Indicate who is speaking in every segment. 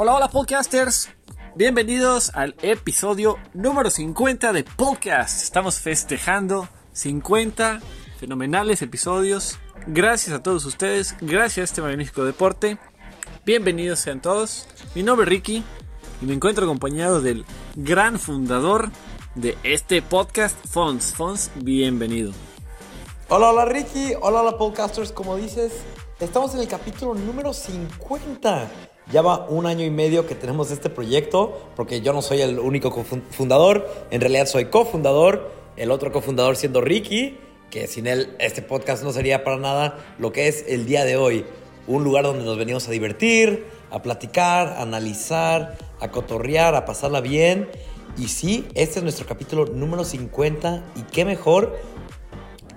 Speaker 1: Hola, hola podcasters. Bienvenidos al episodio número 50 de Podcast. Estamos festejando 50 fenomenales episodios. Gracias a todos ustedes, gracias a este magnífico deporte. Bienvenidos sean todos. Mi nombre es Ricky y me encuentro acompañado del gran fundador de este podcast, Fons. Fons, bienvenido.
Speaker 2: Hola, hola Ricky, hola, hola podcasters, como dices, estamos en el capítulo número 50. Ya va un año y medio que tenemos este proyecto, porque yo no soy el único fundador, en realidad soy cofundador, el otro cofundador siendo Ricky, que sin él este podcast no sería para nada lo que es el día de hoy. Un lugar donde nos venimos a divertir, a platicar, a analizar, a cotorrear, a pasarla bien. Y sí, este es nuestro capítulo número 50 y qué mejor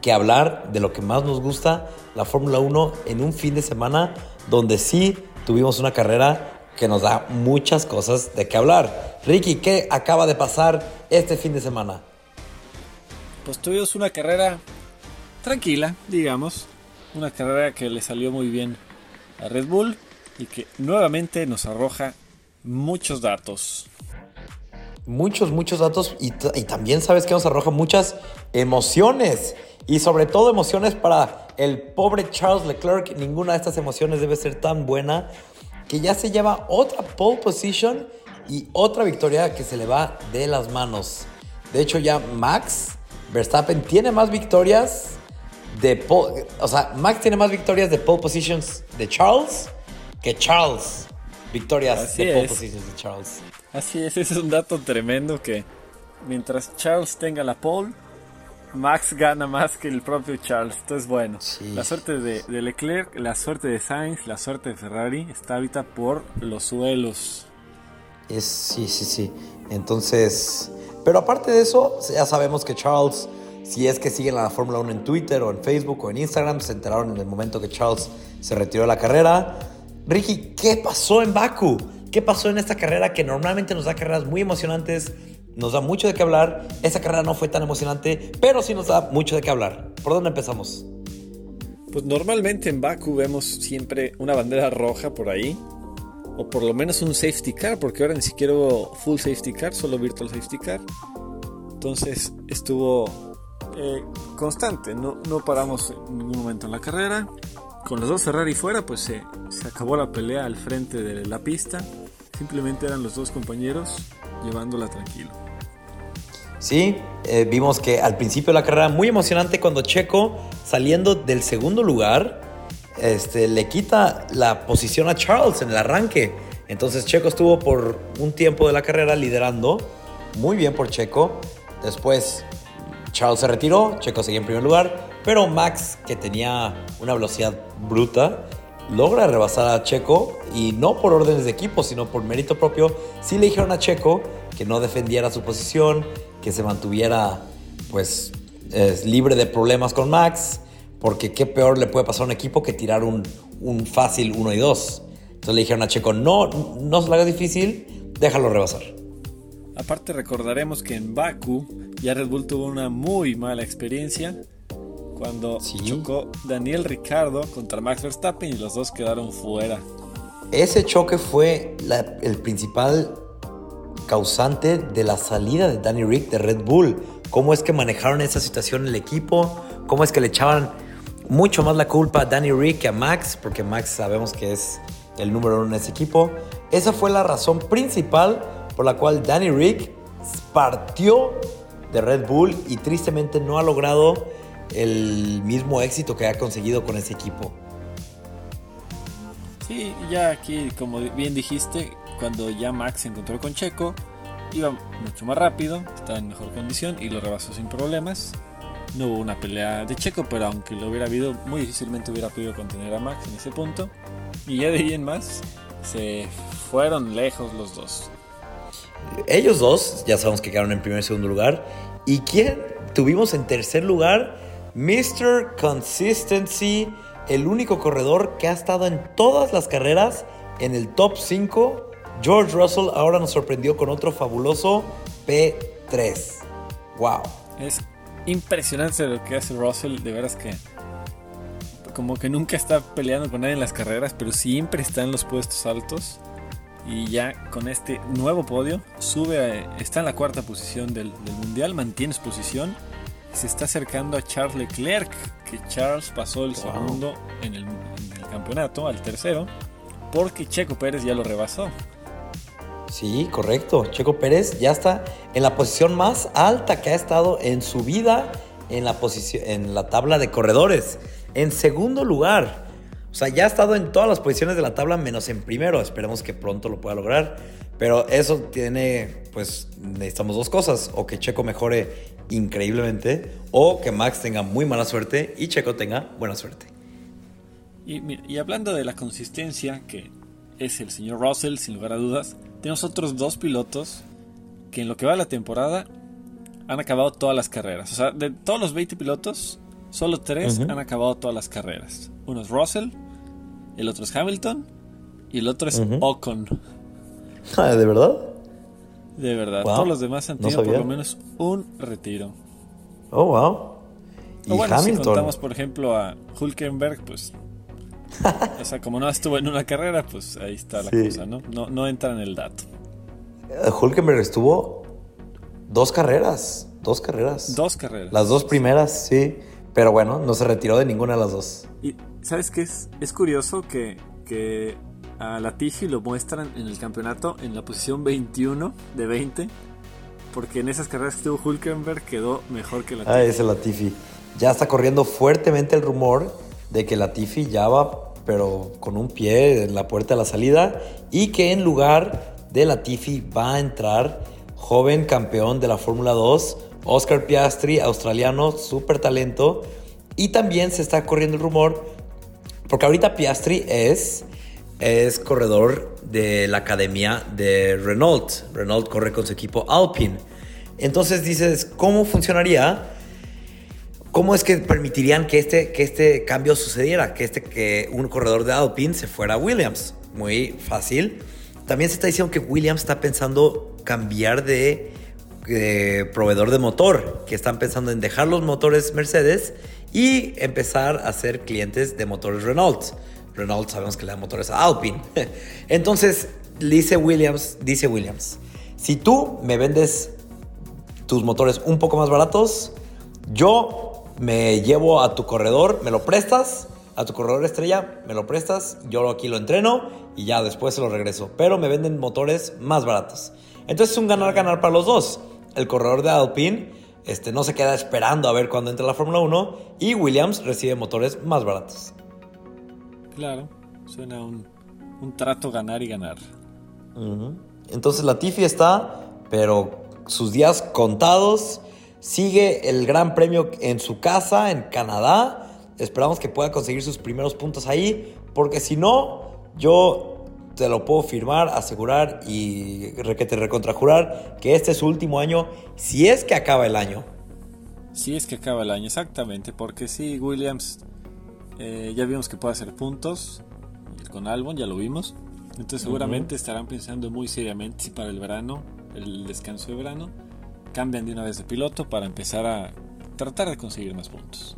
Speaker 2: que hablar de lo que más nos gusta, la Fórmula 1, en un fin de semana donde sí tuvimos una carrera que nos da muchas cosas de qué hablar. Ricky, ¿qué acaba de pasar este fin de semana?
Speaker 1: Pues tuvimos una carrera tranquila, digamos. Una carrera que le salió muy bien a Red Bull y que nuevamente nos arroja muchos datos.
Speaker 2: Muchos, muchos datos y, y también sabes que nos arroja muchas emociones y sobre todo emociones para el pobre Charles Leclerc. Ninguna de estas emociones debe ser tan buena que ya se lleva otra pole position y otra victoria que se le va de las manos. De hecho ya Max Verstappen tiene más victorias de pole, o sea, Max tiene más victorias de pole positions de Charles que Charles victorias de pole positions de Charles.
Speaker 1: Así es, ese es un dato tremendo que mientras Charles tenga la pole, Max gana más que el propio Charles. Entonces, bueno, la suerte de, Leclerc, la suerte de Sainz, la suerte de Ferrari está ahorita por los suelos.
Speaker 2: Es, sí, sí, sí. Entonces, pero aparte de eso, ya sabemos que Charles, si es que siguen la Fórmula 1 en Twitter o en Facebook o en Instagram, se enteraron en el momento que Charles se retiró de la carrera. Ricky, ¿qué pasó en Baku? ¿Qué pasó en esta carrera que normalmente nos da carreras muy emocionantes? nos da mucho de qué hablar. Esa carrera no fue tan emocionante, pero sí nos da mucho de qué hablar. ¿Por dónde empezamos?
Speaker 1: Pues normalmente en Baku vemos siempre una bandera roja por ahí, o por lo menos un safety car, porque ahora ni siquiera hubo full safety car, solo virtual safety car. Entonces estuvo eh, constante, no, no paramos en ningún momento en la carrera. Con los dos Ferrari fuera, pues se, acabó la pelea al frente de la pista. Simplemente eran los dos compañeros llevándola tranquilo.
Speaker 2: Sí, eh, vimos que al principio de la carrera, muy emocionante cuando Checo, saliendo del segundo lugar, este, le quita la posición a Charles en el arranque. Entonces Checo estuvo por un tiempo de la carrera liderando, muy bien por Checo. Después Charles se retiró, Checo seguía en primer lugar, pero Max, que tenía una velocidad bruta, logra rebasar a Checo y no por órdenes de equipo, sino por mérito propio. Sí le dijeron a Checo que no defendiera su posición, que se mantuviera pues libre de problemas con Max, porque qué peor le puede pasar a un equipo que tirar un, fácil 1 y 2. Entonces le dijeron a Checo, no, no se lo haga difícil, déjalo rebasar.
Speaker 1: Aparte recordaremos que en Baku ya Red Bull tuvo una muy mala experiencia cuando chocó Daniel Ricardo contra Max Verstappen y los dos quedaron fuera.
Speaker 2: Ese choque fue el principal causante de la salida de Danny Rick de Red Bull. ¿Cómo es que manejaron esa situación el equipo? ¿Cómo es que le echaban mucho más la culpa a Danny Rick que a Max? Porque Max sabemos que es el número uno en ese equipo. Esa fue la razón principal por la cual Danny Rick partió de Red Bull y tristemente no ha logrado el mismo éxito que ha conseguido con ese equipo.
Speaker 1: Sí, ya aquí, como bien dijiste, cuando ya Max se encontró con Checo, iba mucho más rápido, estaba en mejor condición y lo rebasó sin problemas. No hubo una pelea de Checo, pero aunque lo hubiera habido, muy difícilmente hubiera podido contener a Max en ese punto. Y ya de ahí en más, se fueron lejos los dos.
Speaker 2: Ellos dos, ya sabemos que quedaron en primer y segundo lugar. ¿Y quién tuvimos en tercer lugar? Mr. Consistency, el único corredor que ha estado en todas las carreras en el top 5. George Russell ahora nos sorprendió con otro fabuloso P3. ¡Wow!
Speaker 1: Es impresionante lo que hace Russell, de veras que como que nunca está peleando con nadie en las carreras, pero siempre está en los puestos altos. Y ya con este nuevo podio, sube, está en la cuarta posición del, mundial, mantiene su posición. Se está acercando a Charles Leclerc, que Charles pasó el segundo en el, en el campeonato, al tercero, porque Checo Pérez ya lo rebasó.
Speaker 2: Sí, correcto. Checo Pérez ya está en la posición más alta que ha estado en su vida en la, posición, en la tabla de corredores. En segundo lugar. O sea, ya ha estado en todas las posiciones de la tabla menos en primero. Esperemos que pronto lo pueda lograr. Pero eso tiene, pues necesitamos dos cosas. O que Checo mejore increíblemente. O que Max tenga muy mala suerte y Checo tenga buena suerte.
Speaker 1: Y, y hablando de la consistencia, que es el señor Russell, sin lugar a dudas tenemos otros dos pilotos que en lo que va de la temporada han acabado todas las carreras. O sea, de todos los 20 pilotos, solo tres han acabado todas las carreras. Uno es Russell, el otro es Hamilton y el otro es Ocon.
Speaker 2: Ah, ¿De verdad?
Speaker 1: De verdad. Todos los demás han tenido por lo menos un retiro.
Speaker 2: Oh, wow.
Speaker 1: ¿Y bueno, si contamos, por ejemplo, a Hulkenberg, pues o sea, como no estuvo en una carrera, pues ahí está la cosa, ¿no? ¿no? entra en el dato.
Speaker 2: Eh, Hulkenberg estuvo dos carreras, dos carreras.
Speaker 1: Dos carreras.
Speaker 2: Las dos primeras, sí. Pero bueno, no se retiró de ninguna de las dos.
Speaker 1: Y ¿sabes qué es? Es curioso que, que a Latifi lo muestran en el campeonato en la posición 21 de 20. Porque en esas carreras que Hulkenberg quedó mejor que Latifi.
Speaker 2: Ah, ese Latifi. Ya está corriendo fuertemente el rumor de que Latifi ya va, pero con un pie en la puerta de la salida, y que en lugar de Latifi va a entrar joven campeón de la Fórmula 2, Oscar Piastri, australiano, súper talento. Y también se está corriendo el rumor, porque ahorita Piastri es, es corredor de la academia de Renault. Renault corre con su equipo Alpine. Entonces dices, ¿cómo funcionaría? ¿Cómo es que permitirían que este, que este cambio sucediera? Que, este, que un corredor de Alpine se fuera a Williams. Muy fácil. También se está diciendo que Williams está pensando cambiar de, proveedor de motor, que están pensando en dejar los motores Mercedes y empezar a ser clientes de motores Renault. Renault sabemos que le da motores a Alpine. Entonces, dice Williams, dice Williams, si tú me vendes tus motores un poco más baratos, yo me llevo a tu corredor, me lo prestas, a tu corredor estrella, me lo prestas, yo aquí lo entreno y ya después se lo regreso. Pero me venden motores más baratos. Entonces es un ganar-ganar para los dos. El corredor de Alpine este, no se queda esperando a ver cuándo entra la Fórmula 1 y Williams recibe motores más baratos.
Speaker 1: Claro, suena un, trato ganar y ganar.
Speaker 2: Entonces la Tiffy está, pero sus días contados Sigue el Gran Premio en su casa, en Canadá. Esperamos que pueda conseguir sus primeros puntos ahí, porque si no, yo te lo puedo firmar, asegurar y que te recontrajurar que este es su último año, si es que acaba el año.
Speaker 1: Si es que acaba el año, exactamente, porque sí, Williams eh, ya vimos que puede hacer puntos con Albon, ya lo vimos. Entonces seguramente estarán pensando muy seriamente si para el verano, el descanso de verano, cambian de una vez de piloto para empezar a tratar de conseguir más puntos.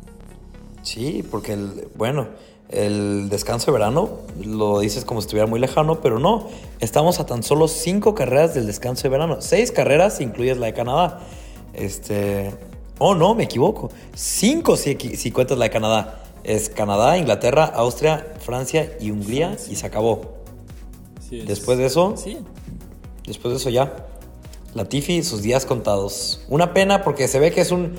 Speaker 2: Sí, porque el, bueno, el descanso de verano lo dices como si estuviera muy lejano, pero no. Estamos a tan solo cinco carreras del descanso de verano. Seis carreras, incluyes la de Canadá. Este. Oh, no, me equivoco. Cinco si, si cuentas la de Canadá. Es Canadá, Inglaterra, Austria, Francia y Hungría y se acabó. después de eso. Sí. Después de eso ya. Latifi, sus días contados. Una pena porque se ve que es un,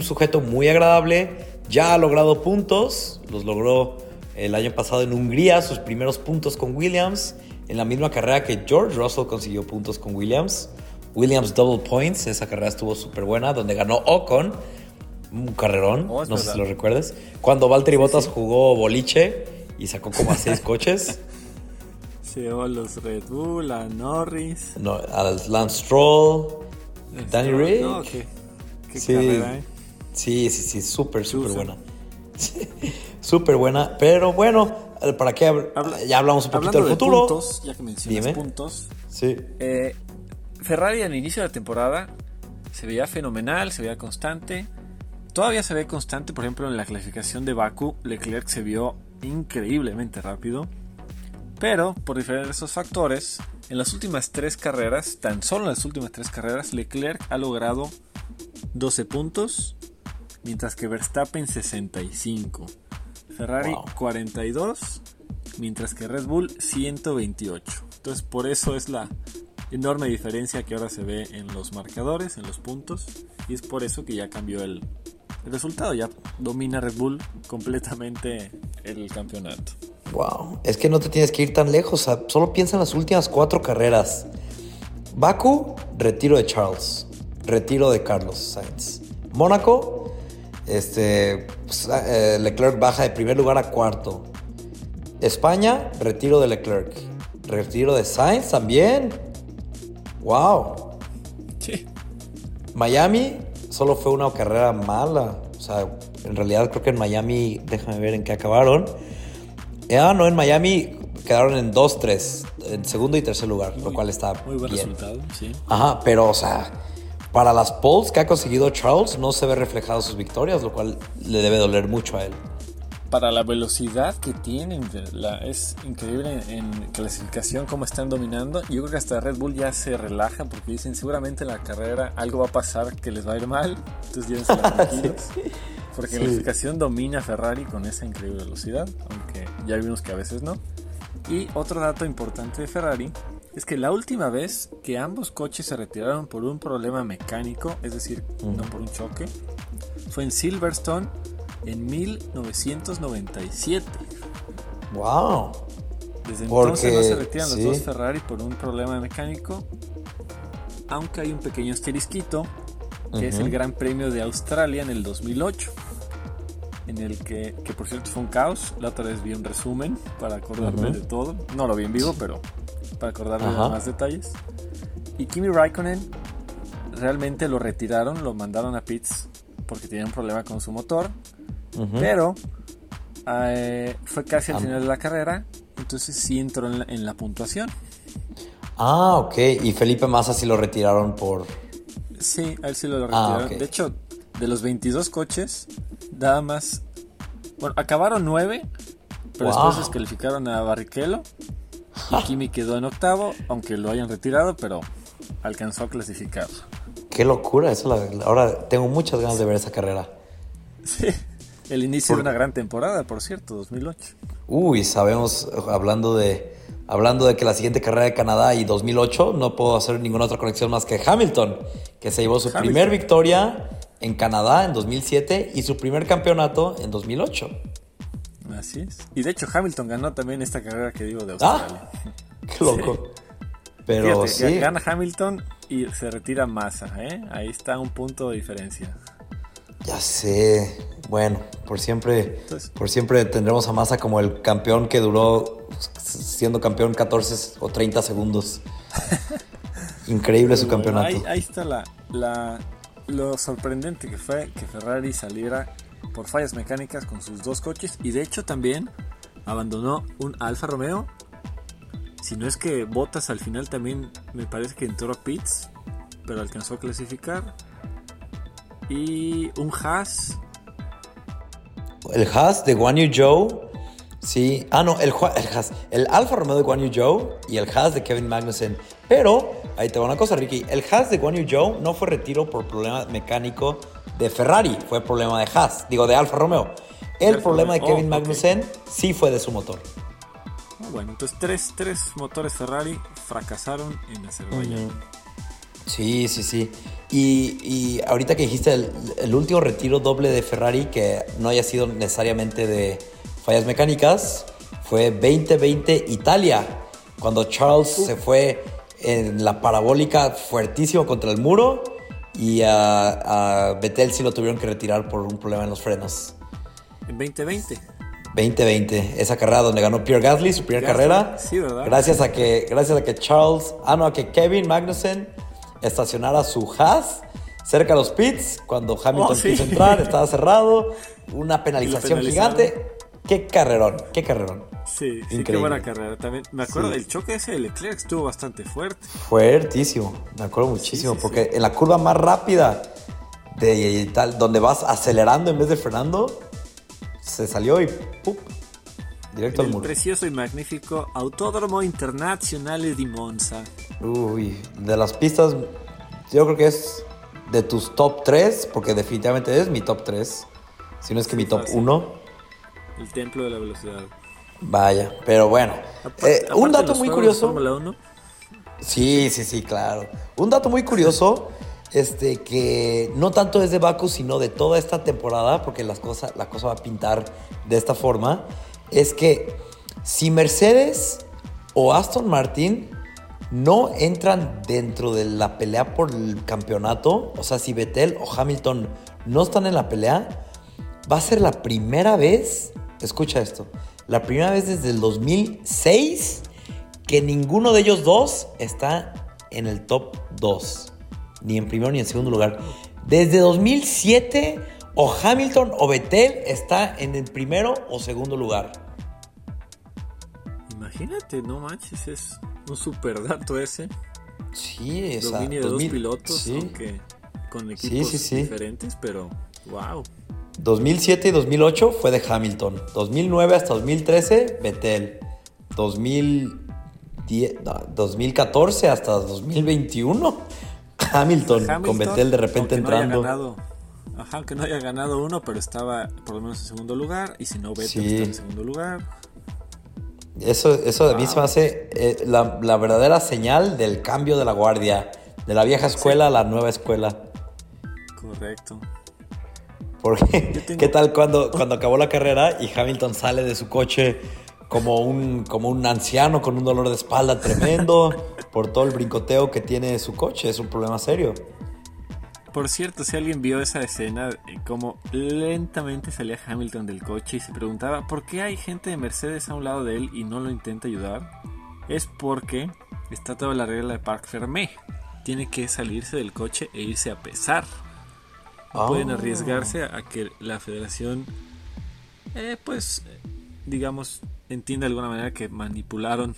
Speaker 2: sujeto muy agradable, ya ha logrado puntos, los logró el año pasado en Hungría, sus primeros puntos con Williams, en la misma carrera que George Russell consiguió puntos con Williams. Williams Double Points, esa carrera estuvo súper buena, donde ganó Ocon, un carrerón, oh, no sé si lo recuerdes. Cuando Valtteri Bottas jugó boliche y sacó como a seis coches.
Speaker 1: a los Red Bull, a Norris.
Speaker 2: No, a Lance Stroll, Danny Rick.
Speaker 1: No, qué, sí. carrera, ¿eh?
Speaker 2: Sí, sí, sí, súper, súper buena. súper buena, pero bueno, ¿para qué? ya hablamos un poquito del futuro.
Speaker 1: Puntos, ya que mencionas puntos.
Speaker 2: Sí.
Speaker 1: Eh, Ferrari al inicio de la temporada se veía fenomenal, se veía constante. Todavía se ve constante, por ejemplo, en la clasificación de Baku, Leclerc se vio increíblemente rápido. Pero, por diversos factores, en las últimas tres carreras, tan solo en las últimas tres carreras, Leclerc ha logrado 12 puntos, mientras que Verstappen 65. Ferrari 42, mientras que Red Bull 128. Entonces por eso es la enorme diferencia que ahora se ve en los marcadores, en los puntos, y es por eso que ya cambió el, el resultado, ya domina Red Bull completamente el campeonato.
Speaker 2: Wow, es que no te tienes que ir tan lejos, solo piensa en las últimas cuatro carreras. Baku, retiro de Charles, retiro de Carlos Sainz. Mónaco, este, pues, eh, Leclerc baja de primer lugar a cuarto. España, retiro de Leclerc. Retiro de Sainz también. Wow.
Speaker 1: Sí.
Speaker 2: Miami solo fue una carrera mala. O sea, en realidad creo que en Miami, déjame ver en qué acabaron. Ah, no, en Miami quedaron en 2-3, en segundo y tercer lugar, lo cual está
Speaker 1: muy buen
Speaker 2: bien.
Speaker 1: resultado, sí.
Speaker 2: Ajá, pero o sea, para las polls que ha conseguido Charles no se ve reflejado sus victorias, lo cual le debe doler mucho a él
Speaker 1: para la velocidad que tienen, es increíble en clasificación cómo están dominando. Yo creo que hasta Red Bull ya se relaja porque dicen seguramente en la carrera algo va a pasar que les va a ir mal, entonces llévense tranquilos. Porque en clasificación domina Ferrari con esa increíble velocidad, aunque ya vimos que a veces no. Y otro dato importante de Ferrari es que la última vez que ambos coches se retiraron por un problema mecánico, es decir, no por un choque, fue en Silverstone en 1997.
Speaker 2: ¡Wow!
Speaker 1: Desde entonces no se retiran los dos Ferrari por un problema mecánico, aunque hay un pequeño asterisquito, que es el Gran Premio de Australia en el 2008, en el que, que por cierto fue un caos, la otra vez vi un resumen para acordarme de todo, no lo vi en vivo, pero para acordarme de más detalles. Y Kimi Raikkonen realmente lo retiraron, lo mandaron a pits porque tenía un problema con su motor pero eh, fue casi al final de la carrera, entonces sí entró en la, puntuación.
Speaker 2: Ah, ok. Y Felipe Massa sí lo retiraron por...
Speaker 1: Sí, a él sí lo ah, retiraron. De hecho, de los 22 coches, nada más... Bueno, acabaron 9, pero después descalificaron a Barrichello. Y Kimi quedó en octavo, aunque lo hayan retirado, pero alcanzó a clasificar.
Speaker 2: Qué locura, eso ahora tengo muchas ganas de ver esa carrera.
Speaker 1: Sí. El inicio de una gran temporada, por cierto, 2008.
Speaker 2: Uy, sabemos, hablando de, hablando de que la siguiente carrera de Canadá y 2008, no puedo hacer ninguna otra conexión más que Hamilton, que se llevó su primer victoria en Canadá en 2007 y su primer campeonato en 2008.
Speaker 1: Así es. Y de hecho Hamilton ganó también esta carrera que digo de Australia.
Speaker 2: Ah, qué loco. Pero sí.
Speaker 1: Gana Hamilton y se retira Massa, ¿eh? Ahí está un punto de diferencia.
Speaker 2: Ya sé. Bueno, por siempre, por siempre tendremos a Massa como el campeón que duró siendo campeón 14 o 30 segundos. Increíble su campeonato.
Speaker 1: Ahí, está la, lo sorprendente que fue que Ferrari saliera por fallas mecánicas con sus dos coches y de hecho también abandonó un Alfa Romeo. Si no es que Bottas al final también me parece que entró a pits, pero alcanzó a clasificar. Y un Haas
Speaker 2: el Haas de Guan Yu Zhou. Sí. Ah, no, el, el Haas. El Alfa Romeo de Guan Yu Zhou y el Haas de Kevin Magnussen. Pero, ahí te va una cosa, Ricky. El Haas de Guan Yu Zhou no fue retiro por problema mecánico de Ferrari. Fue problema de Haas. Digo, de Alfa Romeo. El problema de Kevin oh, Magnussen sí fue de su motor.
Speaker 1: Ah, bueno, entonces tres, tres motores Ferrari fracasaron en Azerbaiyán.
Speaker 2: Sí, sí, sí. Y, ahorita que dijiste el, último retiro doble de Ferrari que no haya sido necesariamente de fallas mecánicas fue 2020 Italia, cuando Charles se fue en la parabólica fuertísimo contra el muro y a, a Vettel sí lo tuvieron que retirar por un problema en los frenos.
Speaker 1: En 2020.
Speaker 2: 2020, esa carrera donde ganó Pierre Gasly, su primera carrera.
Speaker 1: Sí, ¿verdad?
Speaker 2: Gracias a que, gracias a que Charles, ah no, a que Kevin Magnussen estacionar su Haas cerca de los pits cuando Hamilton oh, quiso entrar, estaba cerrado, una penalización gigante. Qué carrerón, qué carrerón.
Speaker 1: Sí, sí qué buena carrera. También me acuerdo, el choque ese de Leclerc estuvo bastante fuerte.
Speaker 2: Fuertísimo, me acuerdo muchísimo, porque en la curva más rápida de tal, donde vas acelerando en vez de frenando, se salió y ¡pup! Directo al
Speaker 1: el
Speaker 2: muro.
Speaker 1: precioso y magnífico Autódromo Internazionale di Monza.
Speaker 2: Uy, de las pistas, yo creo que es de tus top 3, porque definitivamente es mi top 3. Si no es que mi top
Speaker 1: fácil.
Speaker 2: 1.
Speaker 1: El templo de la velocidad.
Speaker 2: Vaya, pero bueno.
Speaker 1: Aparte-
Speaker 2: Eh,
Speaker 1: aparte
Speaker 2: un
Speaker 1: de
Speaker 2: dato muy
Speaker 1: de
Speaker 2: curioso.
Speaker 1: Fórmula 1,
Speaker 2: Sí, sí, sí, claro. Un dato muy curioso, este, que no tanto es de Baku, sino de toda esta temporada, porque las cosas, la cosa va a pintar de esta forma, es que si Mercedes o Aston Martin no entran dentro de la pelea por el campeonato, o sea, si Vettel o Hamilton no están en la pelea, va a ser la primera vez, escucha esto, la primera vez desde el 2006 que ninguno de ellos dos está en el top 2, ni en primero ni en segundo lugar. Desde 2007 o Hamilton o Vettel está en el primero o segundo lugar.
Speaker 1: imagínate, no manches, es un super dato ese.
Speaker 2: Sí, o sea,
Speaker 1: Dominio de
Speaker 2: 2000
Speaker 1: dos pilotos,
Speaker 2: sí.
Speaker 1: aunque con equipos
Speaker 2: sí, sí.
Speaker 1: diferentes, pero wow.
Speaker 2: 2007 y 2008 fue de Hamilton. 2009 hasta 2013, Vettel. 2010, no, 2014 hasta 2021, Hamilton, con
Speaker 1: Hamilton,
Speaker 2: Vettel de repente
Speaker 1: no
Speaker 2: entrando.
Speaker 1: ganado- ajá, aunque no haya ganado uno, pero estaba por lo menos en segundo lugar. Y si no, Vettel
Speaker 2: Sí.
Speaker 1: está en segundo lugar.
Speaker 2: Eso, eso de mí se me hace eh, la, la verdadera señal del cambio de la guardia. De la vieja escuela a la nueva escuela.
Speaker 1: Correcto.
Speaker 2: Porque,
Speaker 1: tengo-
Speaker 2: ¿qué tal cuando, cuando acabó la carrera y Hamilton sale de su coche como un, como un anciano con un dolor de espalda tremendo por todo el brincoteo que tiene su coche? Es un problema serio.
Speaker 1: Por cierto, si alguien vio esa escena, eh, como lentamente salía Hamilton del coche y se preguntaba por qué hay gente de Mercedes a un lado de él y no lo intenta ayudar, es porque está toda la regla de Parc Fermé. Tiene que salirse del coche e irse a pesar. No pueden
Speaker 2: Ah.
Speaker 1: arriesgarse a que la federación, eh, pues, digamos, entienda de alguna manera que manipularon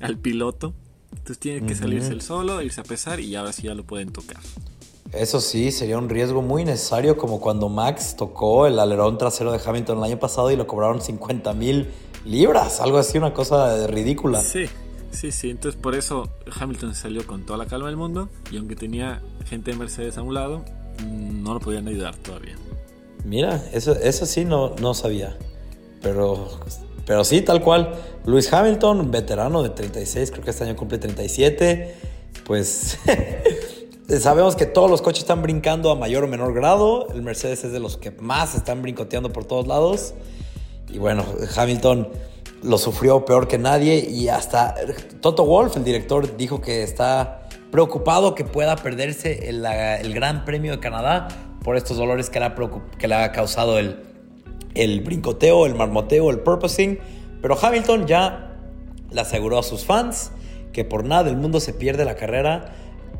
Speaker 1: al piloto. Entonces tiene que salirse él solo, irse a pesar y ahora sí ya lo pueden tocar.
Speaker 2: Eso sí, sería un riesgo muy necesario como cuando Max tocó el alerón trasero de Hamilton el año pasado y lo cobraron 50 mil libras, algo así, una cosa ridícula.
Speaker 1: Sí, sí, sí. Entonces por eso Hamilton salió con toda la calma del mundo y aunque tenía gente de Mercedes a un lado, no lo podían ayudar todavía.
Speaker 2: Mira, eso, eso sí no, no sabía. Pero, pero sí, tal cual. Luis Hamilton, veterano de 36, creo que este año cumple 37. Pues sabemos que todos los coches están brincando a mayor o menor grado. El Mercedes es de los que más están brincoteando por todos lados. Y bueno, Hamilton lo sufrió peor que nadie. Y hasta Toto Wolf, el director, dijo que está preocupado que pueda perderse el, Gran Premio de Canadá por estos dolores que le ha, preocup- que le ha causado el, el brincoteo, el marmoteo, el purposing. Pero Hamilton ya le aseguró a sus fans que por nada del mundo se pierde la carrera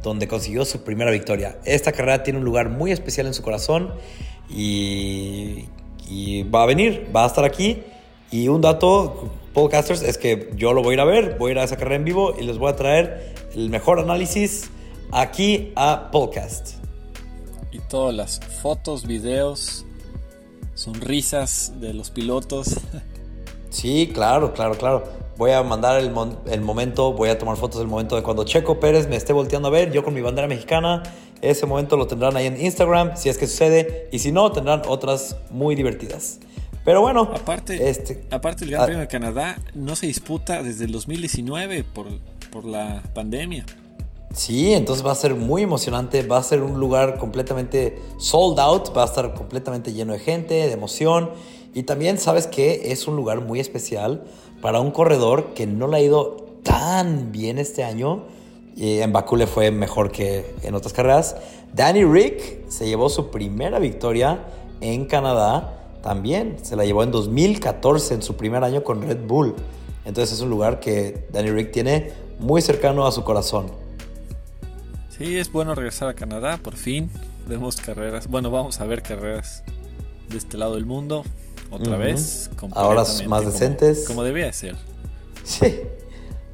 Speaker 2: donde consiguió su primera victoria. Esta carrera tiene un lugar muy especial en su corazón y, y va a venir, va a estar aquí. Y un dato, podcasters, es que yo lo voy a ir a ver, voy a ir a esa carrera en vivo y les voy a traer el mejor análisis aquí a podcast.
Speaker 1: Y todas las fotos, videos, sonrisas de los pilotos.
Speaker 2: Sí, claro, claro, claro. Voy a mandar el, momento, voy a tomar fotos del momento de cuando Checo Pérez me esté volteando a ver, yo con mi bandera mexicana. Ese momento lo tendrán ahí en Instagram, si es que sucede. Y si no, tendrán otras muy divertidas. Pero bueno,
Speaker 1: Aparte,
Speaker 2: este,
Speaker 1: aparte el Gran
Speaker 2: ah,
Speaker 1: Premio de Canadá no se disputa desde el 2019 por, por la pandemia.
Speaker 2: Sí, entonces va a ser muy emocionante, va a ser un lugar completamente sold out, va a estar completamente lleno de gente, de emoción. Y también sabes que es un lugar muy especial para un corredor que no le ha ido tan bien este año. Y en Bakú le fue mejor que en otras carreras. Danny Rick se llevó su primera victoria en Canadá. También se la llevó en 2014, en su primer año con Red Bull. Entonces es un lugar que Danny Rick tiene muy cercano a su corazón.
Speaker 1: Sí, es bueno regresar a Canadá, por fin. Vemos carreras. Bueno, vamos a ver carreras de este lado del mundo. Otra
Speaker 2: Ujú.
Speaker 1: vez.
Speaker 2: Ahora más decentes.
Speaker 1: Como debía ser.
Speaker 2: Sí.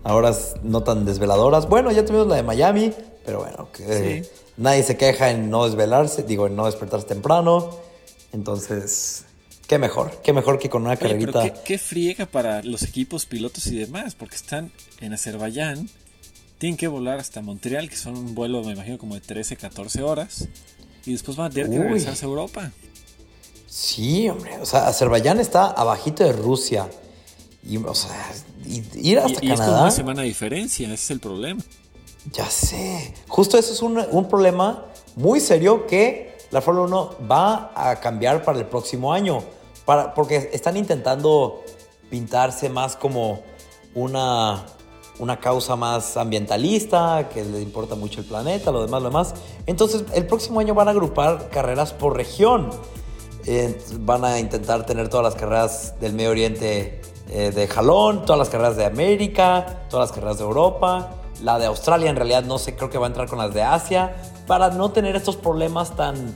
Speaker 2: Ahora no tan desveladoras. Bueno, ya tuvimos la de Miami, pero bueno, que
Speaker 1: Sí.
Speaker 2: nadie se queja en no desvelarse, digo, en no despertarse temprano. Entonces, Qué mejor, qué mejor que con una carrerita.
Speaker 1: qué, qué, friega para los equipos, pilotos y demás, porque están en Azerbaiyán, tienen que volar hasta Montreal, que son un vuelo, me imagino, como de 13, 14 horas, y después van a tener que regresarse a Europa.
Speaker 2: Sí, hombre, o sea, Azerbaiyán está abajito de Rusia. Y, o sea, ir hasta
Speaker 1: y,
Speaker 2: Canadá.
Speaker 1: Es una semana de diferencia, ese es el problema.
Speaker 2: Ya sé. Justo eso es un, un problema muy serio que la Fórmula 1 va a cambiar para el próximo año porque están intentando pintarse más como una, una causa más ambientalista, que le importa mucho el planeta, lo demás, lo demás. Entonces, el próximo año van a agrupar carreras por región. Eh, van a intentar tener todas las carreras del Medio Oriente eh, de jalón, todas las carreras de América, todas las carreras de Europa. La de Australia en realidad no sé, creo que va a entrar con las de Asia, para no tener estos problemas tan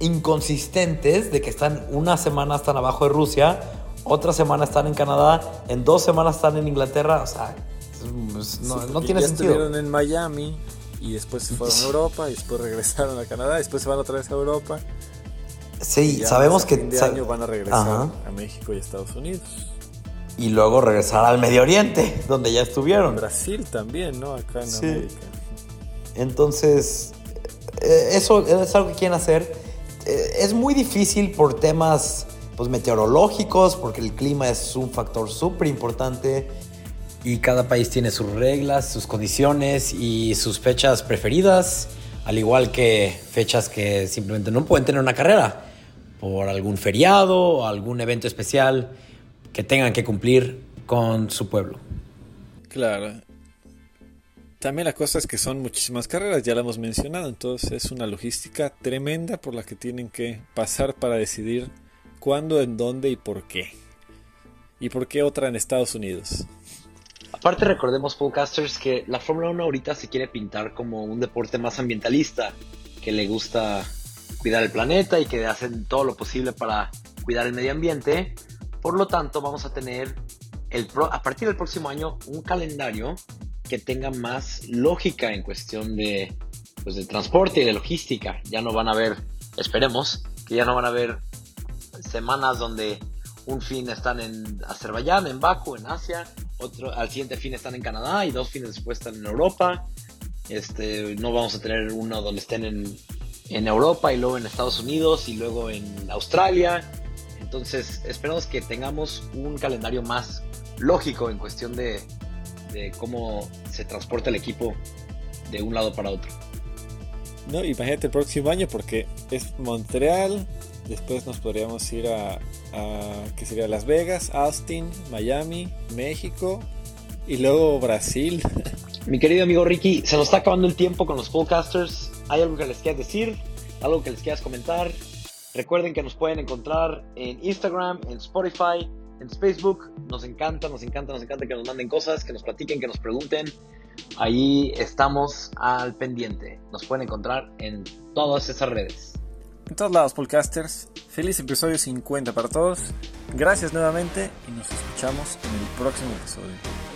Speaker 2: inconsistentes de que están una semana están abajo de Rusia, otra semana están en Canadá, en dos semanas están en Inglaterra, o sea, pues, no, no tiene
Speaker 1: ya
Speaker 2: sentido.
Speaker 1: Estuvieron en Miami y después se fueron a Europa y después regresaron a Canadá, y después se van otra vez a Europa.
Speaker 2: Sí, sabemos que
Speaker 1: de año van a regresar Ajá. a México y Estados Unidos.
Speaker 2: Y luego regresar al Medio Oriente, donde ya estuvieron.
Speaker 1: Brasil también, ¿no? Acá en sí. América.
Speaker 2: Entonces, eh, eso es algo que quieren hacer eh, es muy difícil por temas pues, meteorológicos, porque el clima es un factor súper importante. Y cada país tiene sus reglas, sus condiciones y sus fechas preferidas, al igual que fechas que simplemente no pueden tener una carrera por algún feriado o algún evento especial que tengan que cumplir con su pueblo.
Speaker 1: Claro, también la cosa es que son muchísimas carreras, ya la hemos mencionado, entonces es una logística tremenda por la que tienen que pasar para decidir cuándo, en dónde y por qué. ¿Y por qué otra en Estados Unidos?
Speaker 2: Aparte recordemos, podcasters, que la Fórmula 1 ahorita se quiere pintar como un deporte más ambientalista, que le gusta cuidar el planeta y que hacen todo lo posible para cuidar el medio ambiente. Por lo tanto, vamos a tener el a partir del próximo año un calendario que tenga más lógica en cuestión de, pues, de transporte y de logística. Ya no van a haber, esperemos, que ya no van a haber semanas donde un fin están en Azerbaiyán, en Baku, en Asia, otro al siguiente fin están en Canadá y dos fines después están en Europa. Este, no vamos a tener uno donde estén en, en Europa y luego en Estados Unidos y luego en Australia. Entonces, esperamos que tengamos un calendario más lógico en cuestión de, de cómo se transporta el equipo de un lado para otro.
Speaker 1: No, imagínate el próximo año porque es Montreal, después nos podríamos ir a, a que sería Las Vegas, Austin, Miami, México y luego Brasil.
Speaker 2: Mi querido amigo Ricky, se nos está acabando el tiempo con los podcasters. ¿Hay algo que les quieras decir? ¿Algo que les quieras comentar? Recuerden que nos pueden encontrar en Instagram, en Spotify, en Facebook. Nos encanta, nos encanta, nos encanta que nos manden cosas, que nos platiquen, que nos pregunten. Ahí estamos al pendiente. Nos pueden encontrar en todas esas redes.
Speaker 1: En todos lados, podcasters. Feliz episodio 50 para todos. Gracias nuevamente y nos escuchamos en el próximo episodio.